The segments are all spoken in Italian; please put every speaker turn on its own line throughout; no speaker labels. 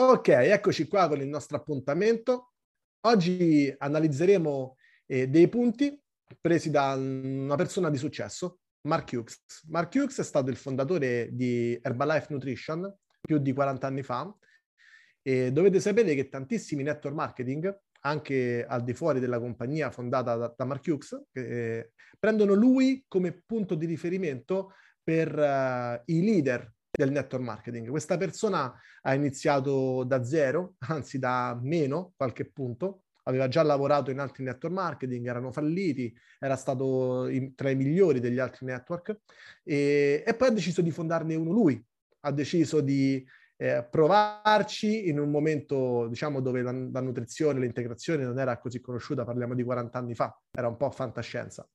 Ok, eccoci qua con il nostro appuntamento. Oggi analizzeremo eh, dei punti presi da una persona di successo, Mark Hughes. Mark Hughes è stato il fondatore di Herbalife Nutrition più di 40 anni fa e dovete sapere che tantissimi network marketing, anche al di fuori della compagnia fondata da, da Mark Hughes, eh, prendono lui come punto di riferimento per uh, i leader del network marketing. Questa persona ha iniziato da zero, anzi da meno qualche punto, aveva già lavorato in altri network marketing, erano falliti, era stato in, tra i migliori degli altri network. E, e, poi ha deciso di fondarne uno lui, ha deciso di eh, provarci in un momento diciamo dove la, la nutrizione, l'integrazione non era così conosciuta, parliamo di 40 anni fa, era un po' fantascienza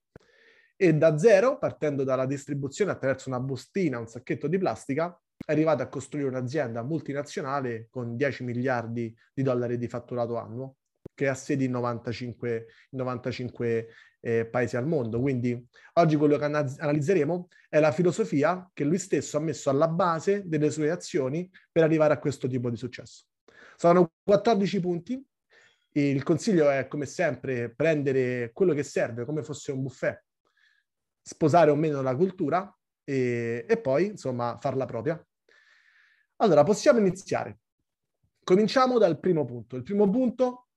e da zero, partendo dalla distribuzione attraverso una bustina, un sacchetto di plastica, è arrivato a costruire un'azienda multinazionale con 10 miliardi di dollari di fatturato annuo, che ha sedi in 95, 95 eh, paesi al mondo. Quindi oggi quello che analizzeremo è la filosofia che lui stesso ha messo alla base delle sue azioni per arrivare a questo tipo di successo. Sono 14 punti. Il consiglio è, come sempre, prendere quello che serve come fosse un buffet sposare o meno la cultura e, e poi, insomma, farla propria. Allora, possiamo iniziare. Cominciamo dal primo punto. Il primo punto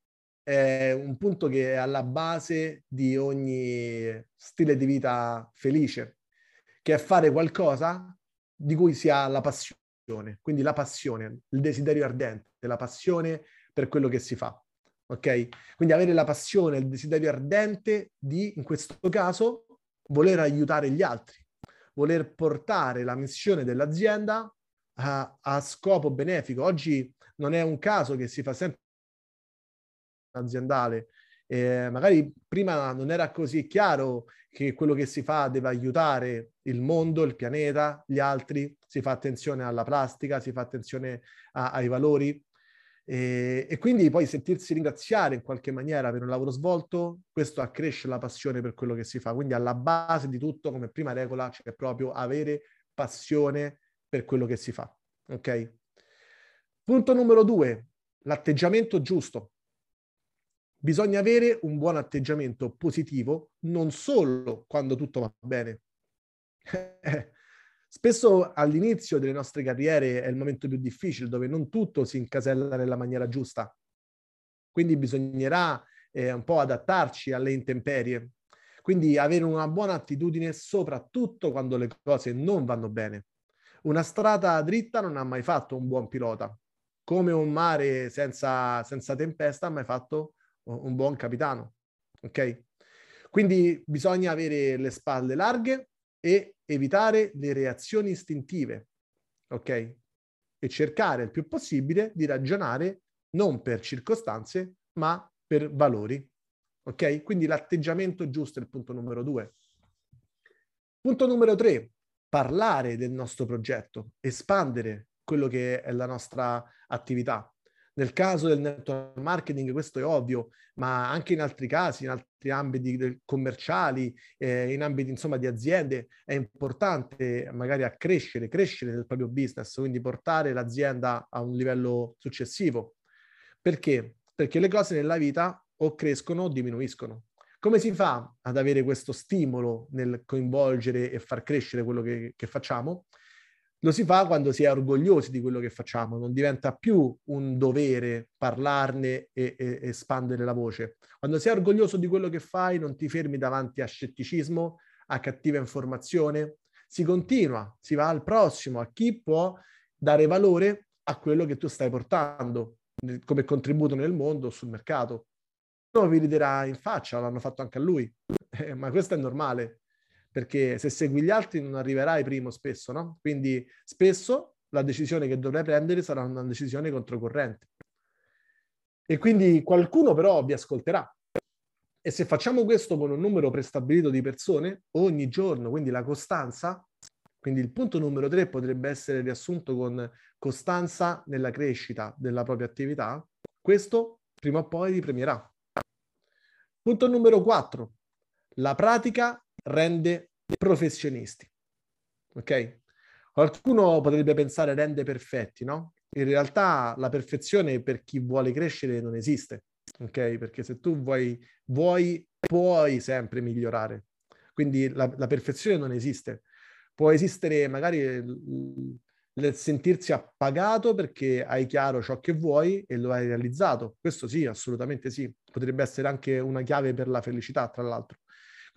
è un punto che è alla base di ogni stile di vita felice, che è fare qualcosa di cui si ha la passione, quindi la passione, il desiderio ardente, la passione per quello che si fa. Ok? Quindi avere la passione, il desiderio ardente di, in questo caso, voler aiutare gli altri, voler portare la missione dell'azienda a, a scopo benefico. Oggi non è un caso che si fa sempre aziendale. Eh, magari prima non era così chiaro che quello che si fa deve aiutare il mondo, il pianeta, gli altri, si fa attenzione alla plastica, si fa attenzione a, ai valori. E, e, quindi poi sentirsi ringraziare in qualche maniera per un lavoro svolto, questo accresce la passione per quello che si fa. Quindi alla base di tutto, come prima regola, c'è proprio avere passione per quello che si fa. Ok? Punto numero due, l'atteggiamento giusto. Bisogna avere un buon atteggiamento positivo non solo quando tutto va bene. Spesso all'inizio delle nostre carriere è il momento più difficile, dove non tutto si incasella nella maniera giusta. Quindi bisognerà eh, un po' adattarci alle intemperie. Quindi avere una buona attitudine soprattutto quando le cose non vanno bene. Una strada dritta non ha mai fatto un buon pilota, come un mare senza, senza tempesta ha mai fatto un buon capitano. Ok? Quindi bisogna avere le spalle larghe e evitare le reazioni istintive, ok? E cercare il più possibile di ragionare non per circostanze, ma per valori, ok? Quindi l'atteggiamento giusto è il punto numero due. Punto numero tre, parlare del nostro progetto, espandere quello che è la nostra attività. Nel caso del network marketing questo è ovvio, ma anche in altri casi, in altri ambiti commerciali, eh, in ambiti insomma di aziende, è importante magari accrescere, crescere nel proprio business, quindi portare l'azienda a un livello successivo. Perché? Perché le cose nella vita o crescono o diminuiscono. Come si fa ad avere questo stimolo nel coinvolgere e far crescere quello che, che facciamo? Lo si fa quando si è orgogliosi di quello che facciamo, non diventa più un dovere parlarne e, e, espandere la voce. Quando sei orgoglioso di quello che fai, non ti fermi davanti a scetticismo, a cattiva informazione, si continua, si va al prossimo, a chi può dare valore a quello che tu stai portando come contributo nel mondo, sul mercato. Uno vi riderà in faccia, l'hanno fatto anche a lui, ma questo è normale perché se segui gli altri non arriverai primo spesso, no? Quindi spesso la decisione che dovrai prendere sarà una decisione controcorrente. E quindi qualcuno però vi ascolterà. E se facciamo questo con un numero prestabilito di persone ogni giorno, quindi la costanza, quindi il punto numero tre potrebbe essere riassunto con costanza nella crescita della propria attività, questo prima o poi vi premierà. Punto numero quattro, la pratica rende professionisti. Ok? Qualcuno potrebbe pensare rende perfetti, no? in realtà la perfezione per chi vuole crescere non esiste, ok? Perché se tu vuoi, vuoi puoi sempre migliorare. Quindi la, la perfezione non esiste. Può esistere magari il sentirsi appagato perché hai chiaro ciò che vuoi e lo hai realizzato. Questo sì, assolutamente sì. Potrebbe essere anche una chiave per la felicità, tra l'altro.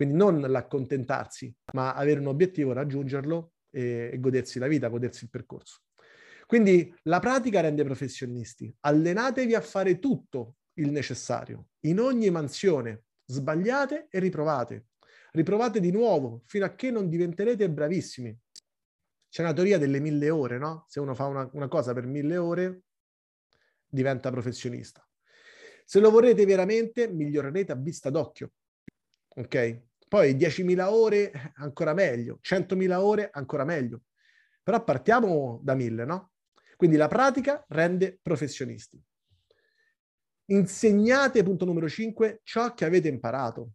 Quindi non l'accontentarsi, ma avere un obiettivo, raggiungerlo e, e godersi la vita, godersi il percorso. Quindi la pratica rende professionisti. Allenatevi a fare tutto il necessario, in ogni mansione. Sbagliate e riprovate. Riprovate di nuovo fino a che non diventerete bravissimi. C'è una teoria delle mille ore, no? Se uno fa una, una cosa per mille ore, diventa professionista. Se lo vorrete veramente, migliorerete a vista d'occhio. Ok? Poi 10.000 ore, ancora meglio. 100.000 ore, ancora meglio. Però partiamo da mille, no? Quindi la pratica rende professionisti. Insegnate, punto numero 5, ciò che avete imparato.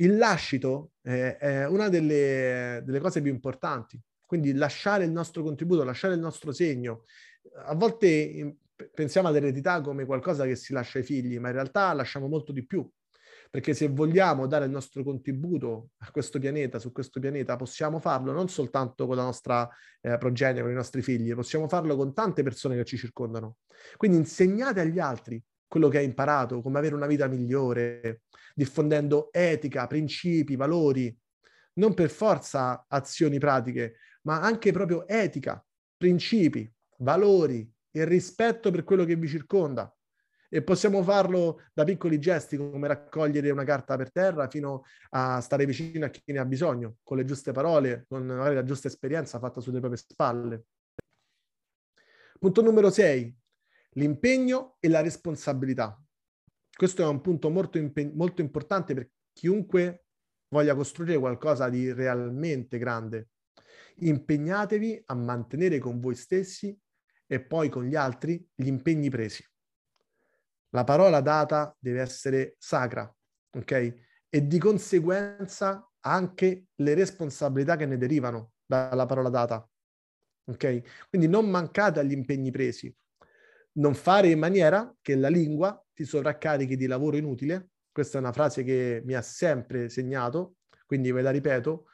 Il lascito eh, è una delle, delle cose più importanti. Quindi lasciare il nostro contributo, lasciare il nostro segno. A volte pensiamo all'eredità come qualcosa che si lascia ai figli, ma in realtà lasciamo molto di più. Perché se vogliamo dare il nostro contributo a questo pianeta, su questo pianeta, possiamo farlo non soltanto con la nostra eh, progenie, con i nostri figli, possiamo farlo con tante persone che ci circondano. Quindi insegnate agli altri quello che hai imparato, come avere una vita migliore, diffondendo etica, principi, valori, non per forza azioni pratiche, ma anche proprio etica, principi, valori, il rispetto per quello che vi circonda. E possiamo farlo da piccoli gesti come raccogliere una carta per terra fino a stare vicino a chi ne ha bisogno, con le giuste parole, con magari la giusta esperienza fatta sulle proprie spalle. Punto numero 6, l'impegno e la responsabilità. Questo è un punto molto, impe- molto importante per chiunque voglia costruire qualcosa di realmente grande. Impegnatevi a mantenere con voi stessi e poi con gli altri gli impegni presi. La parola data deve essere sacra, ok? E di conseguenza anche le responsabilità che ne derivano dalla parola data, ok? Quindi non mancate agli impegni presi. Non fare in maniera che la lingua ti sovraccarichi di lavoro inutile. Questa è una frase che mi ha sempre segnato, quindi ve la ripeto,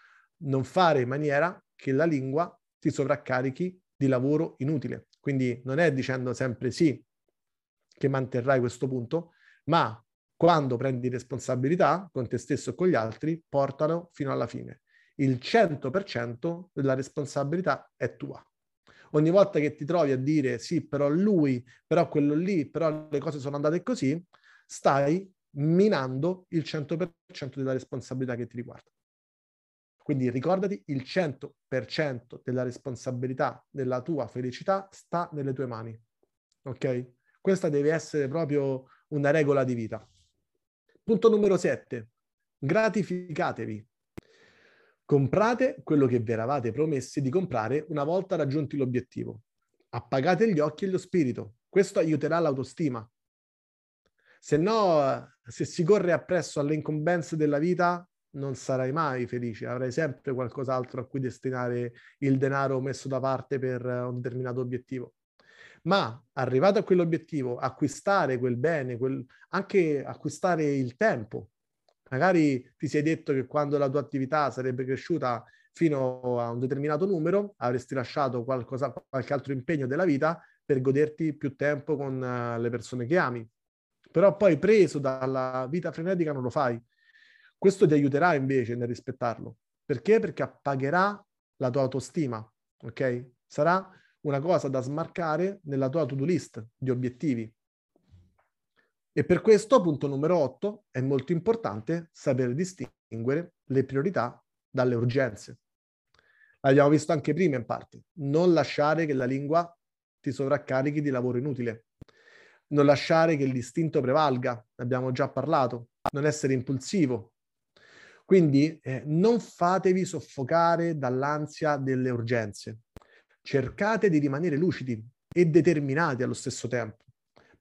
non fare in maniera che la lingua ti sovraccarichi di lavoro inutile. Quindi non è dicendo sempre sì che manterrai questo punto, ma quando prendi responsabilità con te stesso e con gli altri, portalo fino alla fine. Il 100% della responsabilità è tua. Ogni volta che ti trovi a dire sì, però lui, però quello lì, però le cose sono andate così, stai minando il 100% della responsabilità che ti riguarda. Quindi ricordati, il 100% della responsabilità della tua felicità sta nelle tue mani. Ok? Questa deve essere proprio una regola di vita. Punto numero 7. Gratificatevi. Comprate quello che vi eravate promessi di comprare una volta raggiunti l'obiettivo. Appagate gli occhi e lo spirito. Questo aiuterà l'autostima. Se no, se si corre appresso alle incombenze della vita, non sarai mai felice, avrai sempre qualcos'altro a cui destinare il denaro messo da parte per un determinato obiettivo ma arrivato a quell'obiettivo, acquistare quel bene, quel, anche acquistare il tempo. Magari ti sei detto che quando la tua attività sarebbe cresciuta fino a un determinato numero, avresti lasciato qualcosa, qualche altro impegno della vita per goderti più tempo con uh, le persone che ami. Però poi preso dalla vita frenetica non lo fai. Questo ti aiuterà invece nel rispettarlo. Perché? Perché appagherà la tua autostima, ok? Sarà una cosa da smarcare nella tua to-do list di obiettivi. E per questo, punto numero 8, è molto importante saper distinguere le priorità dalle urgenze. L'abbiamo visto anche prima in parte. Non lasciare che la lingua ti sovraccarichi di lavoro inutile. Non lasciare che l'istinto prevalga, ne abbiamo già parlato. Non essere impulsivo. Quindi eh, non fatevi soffocare dall'ansia delle urgenze cercate di rimanere lucidi e determinati allo stesso tempo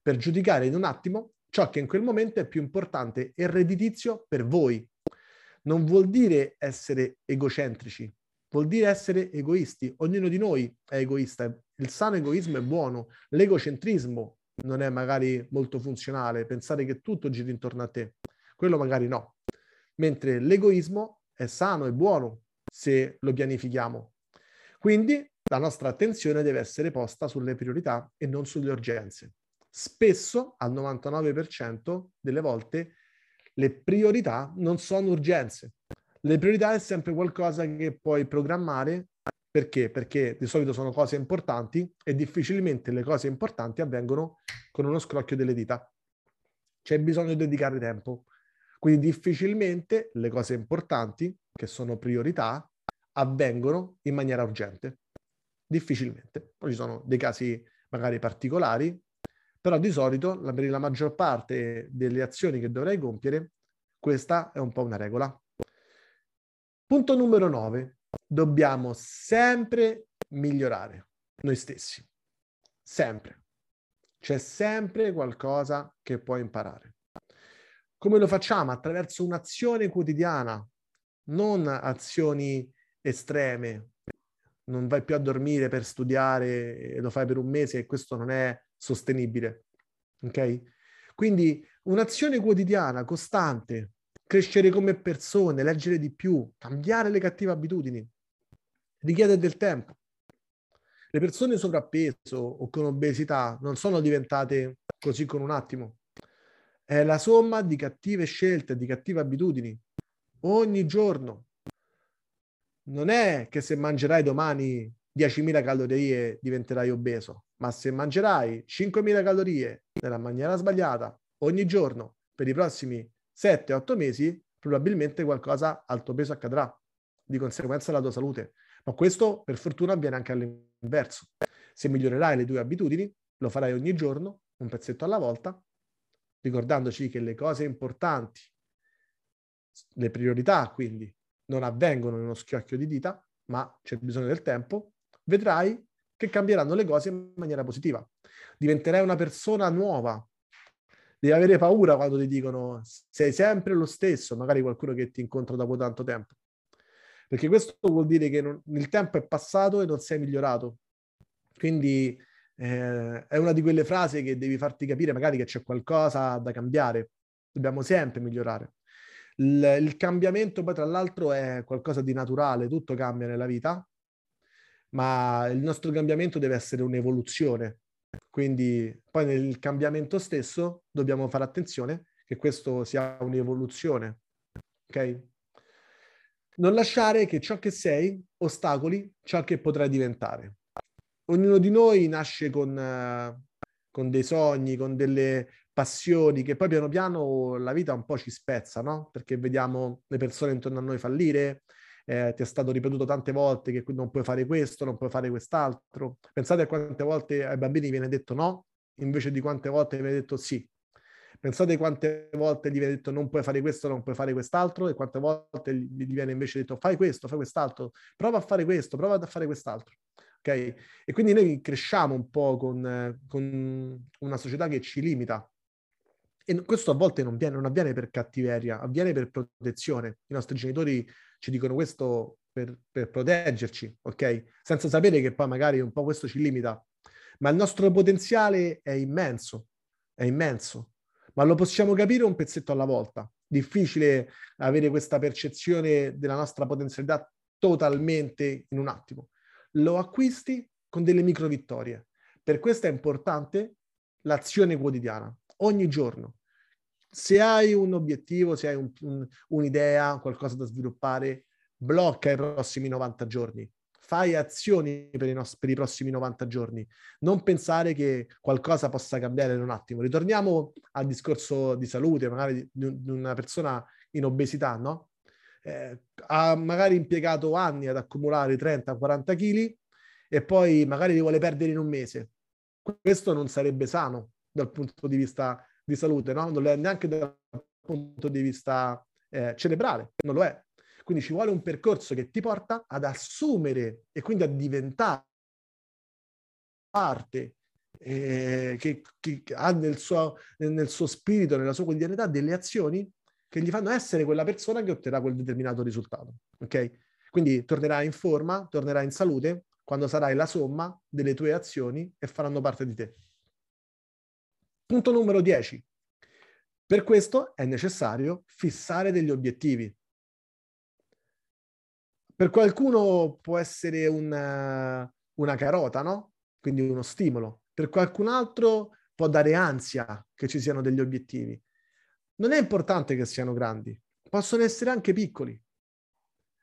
per giudicare in un attimo ciò che in quel momento è più importante e redditizio per voi. Non vuol dire essere egocentrici, vuol dire essere egoisti. Ognuno di noi è egoista il sano egoismo è buono, l'egocentrismo non è magari molto funzionale, pensare che tutto giri intorno a te, quello magari no. Mentre l'egoismo è sano e buono se lo pianifichiamo. Quindi la nostra attenzione deve essere posta sulle priorità e non sulle urgenze. Spesso, al 99% delle volte, le priorità non sono urgenze. Le priorità è sempre qualcosa che puoi programmare perché? Perché di solito sono cose importanti e difficilmente le cose importanti avvengono con uno scrocchio delle dita. C'è bisogno di dedicare tempo. Quindi difficilmente le cose importanti, che sono priorità, avvengono in maniera urgente. Difficilmente. Poi ci sono dei casi magari particolari, però di solito, per la maggior parte delle azioni che dovrei compiere, questa è un po' una regola. Punto numero 9. Dobbiamo sempre migliorare noi stessi. Sempre. C'è sempre qualcosa che puoi imparare. Come lo facciamo? Attraverso un'azione quotidiana, non azioni estreme. Non vai più a dormire per studiare e lo fai per un mese e questo non è sostenibile. Ok? Quindi un'azione quotidiana, costante, crescere come persone, leggere di più, cambiare le cattive abitudini, richiede del tempo. Le persone sovrappeso o con obesità non sono diventate così con un attimo. È la somma di cattive scelte, di cattive abitudini, ogni giorno. Non è che se mangerai domani 10.000 calorie diventerai obeso, ma se mangerai 5.000 calorie nella maniera sbagliata ogni giorno per i prossimi 7-8 mesi, probabilmente qualcosa al tuo peso accadrà, di conseguenza alla tua salute. Ma questo per fortuna avviene anche all'inverso. Se migliorerai le tue abitudini, lo farai ogni giorno, un pezzetto alla volta, ricordandoci che le cose importanti, le priorità quindi, non avvengono in uno schiocchio di dita, ma c'è bisogno del tempo, vedrai che cambieranno le cose in maniera positiva. Diventerai una persona nuova. Devi avere paura quando ti dicono sei sempre lo stesso, magari qualcuno che ti incontra dopo tanto tempo. Perché questo vuol dire che non, il tempo è passato e non sei migliorato. Quindi eh, è una di quelle frasi che devi farti capire magari che c'è qualcosa da cambiare. Dobbiamo sempre migliorare. Il, il cambiamento poi tra l'altro è qualcosa di naturale, tutto cambia nella vita ma il nostro cambiamento deve essere un'evoluzione. Quindi poi nel cambiamento stesso dobbiamo fare attenzione che questo sia un'evoluzione. Ok? Non lasciare che ciò che sei ostacoli ciò che potrai diventare. Ognuno di noi nasce con, uh, con dei sogni, con delle passioni che poi piano piano la vita un po' ci spezza, no? Perché vediamo le persone intorno a noi fallire, eh, ti è stato ripetuto tante volte che non puoi fare questo, non puoi fare quest'altro. Pensate a quante volte ai bambini viene detto no, invece di quante volte viene detto sì. Pensate quante volte gli viene detto non puoi fare questo, non puoi fare quest'altro e quante volte gli viene invece detto fai questo, fai quest'altro, prova a fare questo, prova a fare quest'altro. Ok? E quindi noi cresciamo un po' con, con una società che ci limita, e questo a volte non, viene, non, avviene per cattiveria, avviene per protezione. I nostri genitori ci dicono questo per, per proteggerci, ok? Senza sapere che poi magari un po' questo ci limita. Ma il nostro potenziale è immenso, è immenso, ma lo possiamo capire un pezzetto alla volta. Difficile avere questa percezione della nostra potenzialità totalmente in un attimo. Lo acquisti con delle micro vittorie. Per questo è importante l'azione quotidiana, ogni giorno se hai un obiettivo, se hai un, un, un'idea, qualcosa da sviluppare, blocca i prossimi 90 giorni. Fai azioni per i, nostri, per i prossimi 90 giorni. Non pensare che qualcosa possa cambiare in un attimo. Ritorniamo al discorso di salute, magari di, di una persona in obesità, no? Eh, ha magari impiegato anni ad accumulare 30-40 kg e poi magari li vuole perdere in un mese. Questo non sarebbe sano dal punto di vista di salute, no? non lo è neanche dal punto di vista eh, cerebrale, non lo è. Quindi ci vuole un percorso che ti porta ad assumere e quindi a diventare parte eh, che, che, ha nel suo, nel suo spirito, nella sua quotidianità delle azioni che gli fanno essere quella persona che otterrà quel determinato risultato. Ok? Quindi tornerà in forma, tornerà in salute quando sarai la somma delle tue azioni e faranno parte di te. Punto numero 10. Per questo è necessario fissare degli obiettivi. Per qualcuno può essere una, una carota, no? Quindi uno stimolo. Per qualcun altro può dare ansia che ci siano degli obiettivi. Non è importante che siano grandi, possono essere anche piccoli.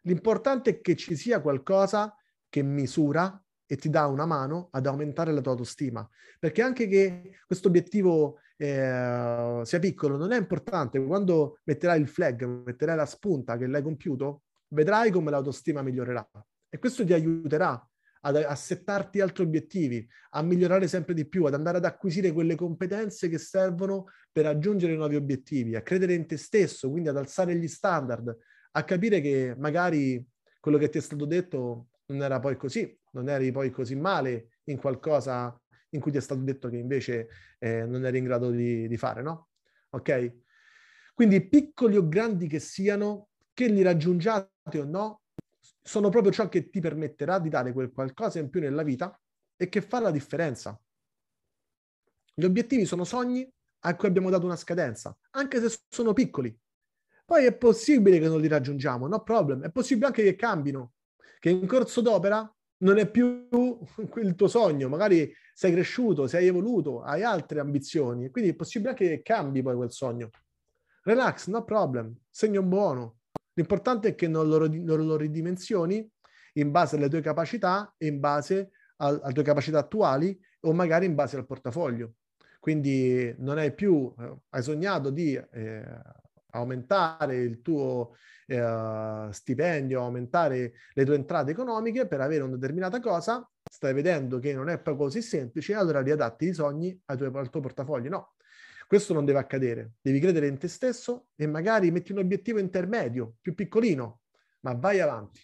L'importante è che ci sia qualcosa che misura e ti dà una mano ad aumentare la tua autostima. Perché anche che questo obiettivo eh, sia piccolo non è importante. Quando metterai il flag, metterai la spunta che l'hai compiuto, vedrai come l'autostima migliorerà. E questo ti aiuterà ad, a settarti altri obiettivi, a migliorare sempre di più, ad andare ad acquisire quelle competenze che servono per raggiungere nuovi obiettivi, a credere in te stesso, quindi ad alzare gli standard, a capire che magari quello che ti è stato detto non era poi così, non eri poi così male in qualcosa in cui ti è stato detto che invece eh, non eri in grado di, di fare, no? Ok? Quindi piccoli o grandi che siano, che li raggiungiate o no, sono proprio ciò che ti permetterà di dare quel qualcosa in più nella vita e che fa la differenza. Gli obiettivi sono sogni a cui abbiamo dato una scadenza, anche se sono piccoli. Poi è possibile che non li raggiungiamo, no problem. È possibile anche che cambino, che in corso d'opera non è più il tuo sogno, magari sei cresciuto, sei evoluto, hai altre ambizioni, quindi è possibile anche che cambi poi quel sogno. Relax, no problem, segno buono. L'importante è che non lo, non lo ridimensioni in base alle tue capacità in base al, alle tue capacità attuali o magari in base al portafoglio. Quindi non hai più, eh, hai sognato di eh, aumentare il tuo eh, stipendio, aumentare le tue entrate economiche per avere una determinata cosa, stai vedendo che non è poi così semplice, allora riadatti i sogni al tuo, al tuo portafoglio. No, questo non deve accadere. Devi credere in te stesso e magari metti un obiettivo intermedio, più piccolino, ma vai avanti.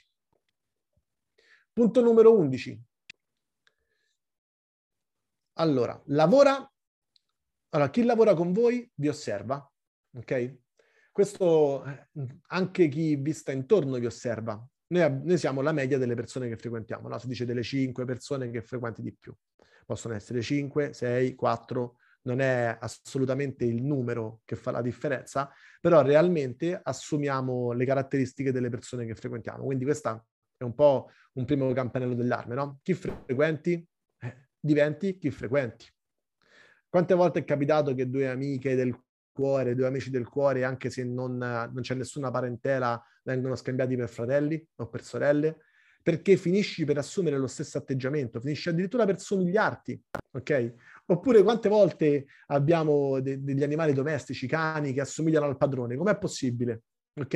Punto numero 11. Allora, lavora. Allora, chi lavora con voi vi osserva, ok? Questo eh, anche chi vi sta intorno vi osserva. Noi, noi siamo la media delle persone che frequentiamo, no? si dice delle 5 persone che frequenti di più. Possono essere 5, 6, 4, non è assolutamente il numero che fa la differenza, però realmente assumiamo le caratteristiche delle persone che frequentiamo. Quindi questa è un po' un primo campanello dell'arme, no? Chi frequenti eh, diventi chi frequenti. Quante volte è capitato che due amiche del cuore, due amici del cuore, anche se non, non c'è nessuna parentela, vengono scambiati per fratelli o per sorelle, perché finisci per assumere lo stesso atteggiamento, finisci addirittura per somigliarti, ok? Oppure quante volte abbiamo de- degli animali domestici, cani che assomigliano al padrone, com'è possibile? Ok?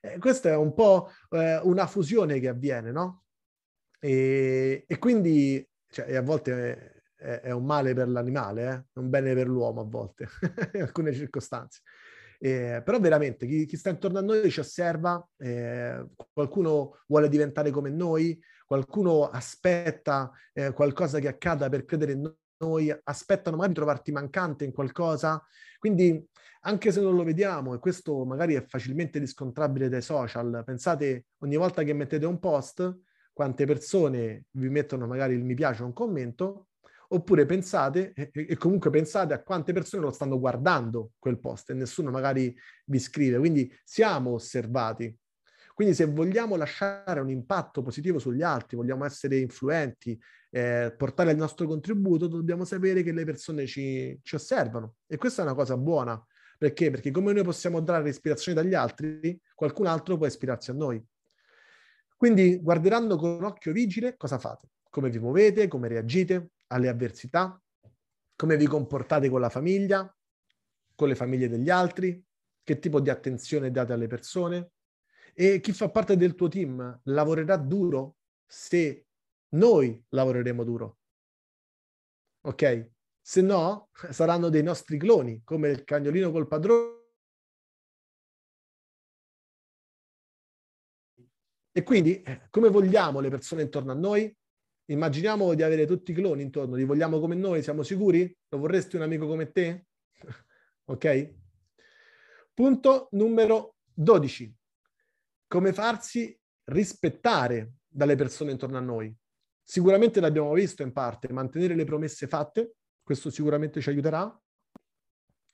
Eh, questa è un po' eh, una fusione che avviene, no? E, e quindi, cioè, e a volte è, è un male per l'animale, eh? un bene per l'uomo a volte, in alcune circostanze. Eh, però veramente chi, chi, sta intorno a noi ci osserva, eh, qualcuno vuole diventare come noi, qualcuno aspetta eh, qualcosa che accada per credere in noi, aspettano magari di trovarti mancante in qualcosa. Quindi anche se non lo vediamo, e questo magari è facilmente riscontrabile dai social, pensate ogni volta che mettete un post, quante persone vi mettono magari il mi piace o un commento, oppure pensate, e, comunque pensate a quante persone lo stanno guardando quel post e nessuno magari vi scrive, quindi siamo osservati. Quindi se vogliamo lasciare un impatto positivo sugli altri, vogliamo essere influenti, eh, portare il nostro contributo, dobbiamo sapere che le persone ci, ci osservano. E questa è una cosa buona. Perché? Perché come noi possiamo trarre ispirazione dagli altri, qualcun altro può ispirarsi a noi. Quindi guarderanno con occhio vigile cosa fate, come vi muovete, come reagite, alle avversità, come vi comportate con la famiglia, con le famiglie degli altri, che tipo di attenzione date alle persone e chi fa parte del tuo team lavorerà duro se noi lavoreremo duro. Ok? Se no, saranno dei nostri cloni, come il cagnolino col padrone. E quindi, eh, come vogliamo le persone intorno a noi? Immaginiamo di avere tutti i cloni intorno, li vogliamo come noi, siamo sicuri? Lo vorresti un amico come te? ok? Punto numero 12. Come farsi rispettare dalle persone intorno a noi. Sicuramente l'abbiamo visto in parte, mantenere le promesse fatte, questo sicuramente ci aiuterà.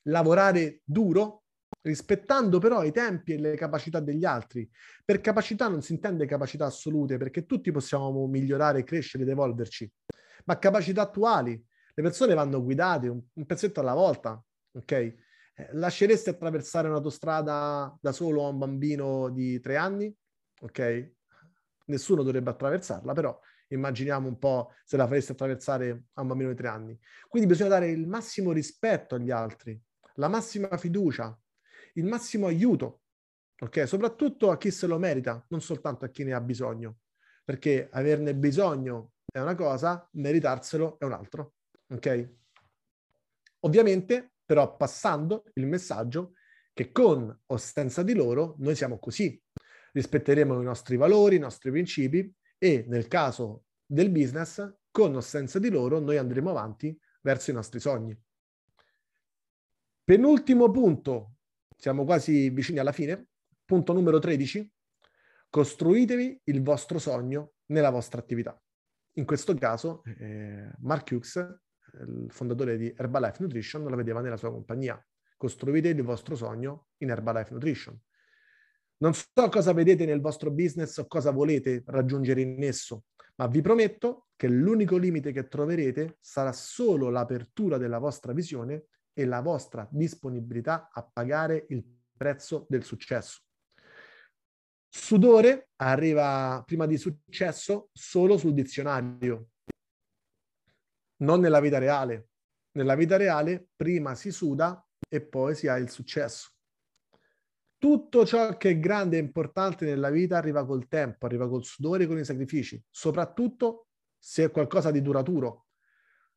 Lavorare duro, rispettando però i tempi e le capacità degli altri. Per capacità non si intende capacità assolute, perché tutti possiamo migliorare, crescere ed evolverci, ma capacità attuali. Le persone vanno guidate un, un pezzetto alla volta, ok? Eh, lasceresti attraversare un'autostrada da solo a un bambino di tre anni? Ok? Nessuno dovrebbe attraversarla, però immaginiamo un po' se la faresti attraversare a un bambino di tre anni. Quindi bisogna dare il massimo rispetto agli altri, la massima fiducia, il massimo aiuto, ok? Soprattutto a chi se lo merita, non soltanto a chi ne ha bisogno, perché averne bisogno è una cosa, meritarselo è un altro, ok? Ovviamente, però, passando il messaggio che con o senza di loro noi siamo così. Rispetteremo i nostri valori, i nostri principi e nel caso del business, con o senza di loro, noi andremo avanti verso i nostri sogni. Penultimo punto, siamo quasi vicini alla fine, punto numero 13, costruitevi il vostro sogno nella vostra attività. In questo caso, eh, Mark Hughes, il fondatore di Herbalife Nutrition, la vedeva nella sua compagnia. Costruite il vostro sogno in Herbalife Nutrition. Non so cosa vedete nel vostro business o cosa volete raggiungere in esso, ma vi prometto che l'unico limite che troverete sarà solo l'apertura della vostra visione e la vostra disponibilità a pagare il prezzo del successo. Sudore arriva prima di successo solo sul dizionario, non nella vita reale. Nella vita reale prima si suda e poi si ha il successo tutto ciò che è grande e importante nella vita arriva col tempo, arriva col sudore e con i sacrifici, soprattutto se è qualcosa di duraturo.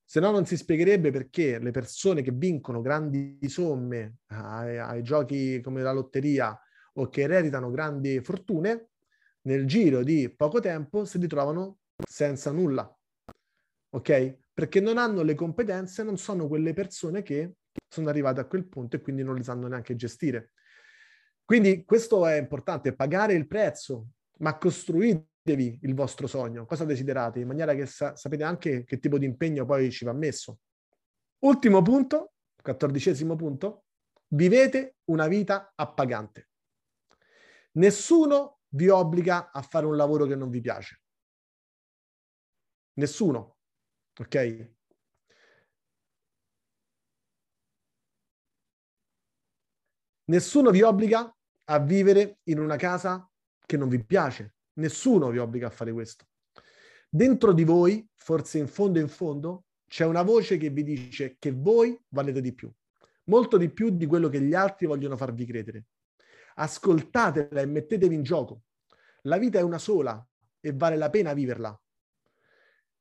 Se no non si spiegherebbe perché le persone che vincono grandi somme ai, ai giochi come la lotteria o che ereditano grandi fortune, nel giro di poco tempo si ritrovano senza nulla. Ok? Perché non hanno le competenze, non sono quelle persone che sono arrivate a quel punto e quindi non le sanno neanche gestire. Quindi questo è importante, pagare il prezzo, ma costruitevi il vostro sogno, cosa desiderate, in maniera che sa- sapete anche che tipo di impegno poi ci va messo. Ultimo punto, quattordicesimo punto, vivete una vita appagante. Nessuno vi obbliga a fare un lavoro che non vi piace. Nessuno, ok? Nessuno vi obbliga a vivere in una casa che non vi piace. Nessuno vi obbliga a fare questo. Dentro di voi, forse in fondo in fondo, c'è una voce che vi dice che voi valete di più, molto di più di quello che gli altri vogliono farvi credere. Ascoltatela e mettetevi in gioco. La vita è una sola e vale la pena viverla.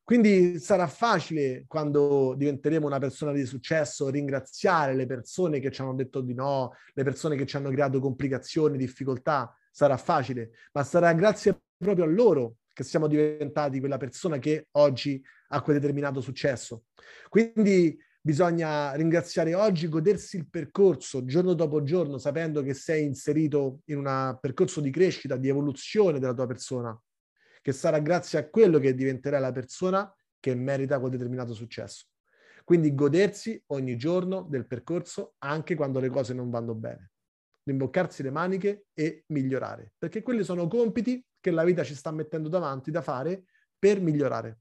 Quindi sarà facile quando diventeremo una persona di successo ringraziare le persone che ci hanno detto di no, le persone che ci hanno creato complicazioni, difficoltà, sarà facile, ma sarà grazie proprio a loro che siamo diventati quella persona che oggi ha quel determinato successo. Quindi bisogna ringraziare oggi, godersi il percorso giorno dopo giorno, sapendo che sei inserito in un percorso di crescita, di evoluzione della tua persona che sarà grazie a quello che diventerà la persona che merita quel determinato successo. Quindi godersi ogni giorno del percorso anche quando le cose non vanno bene. Rimboccarsi le maniche e migliorare, perché quelli sono compiti che la vita ci sta mettendo davanti da fare per migliorare.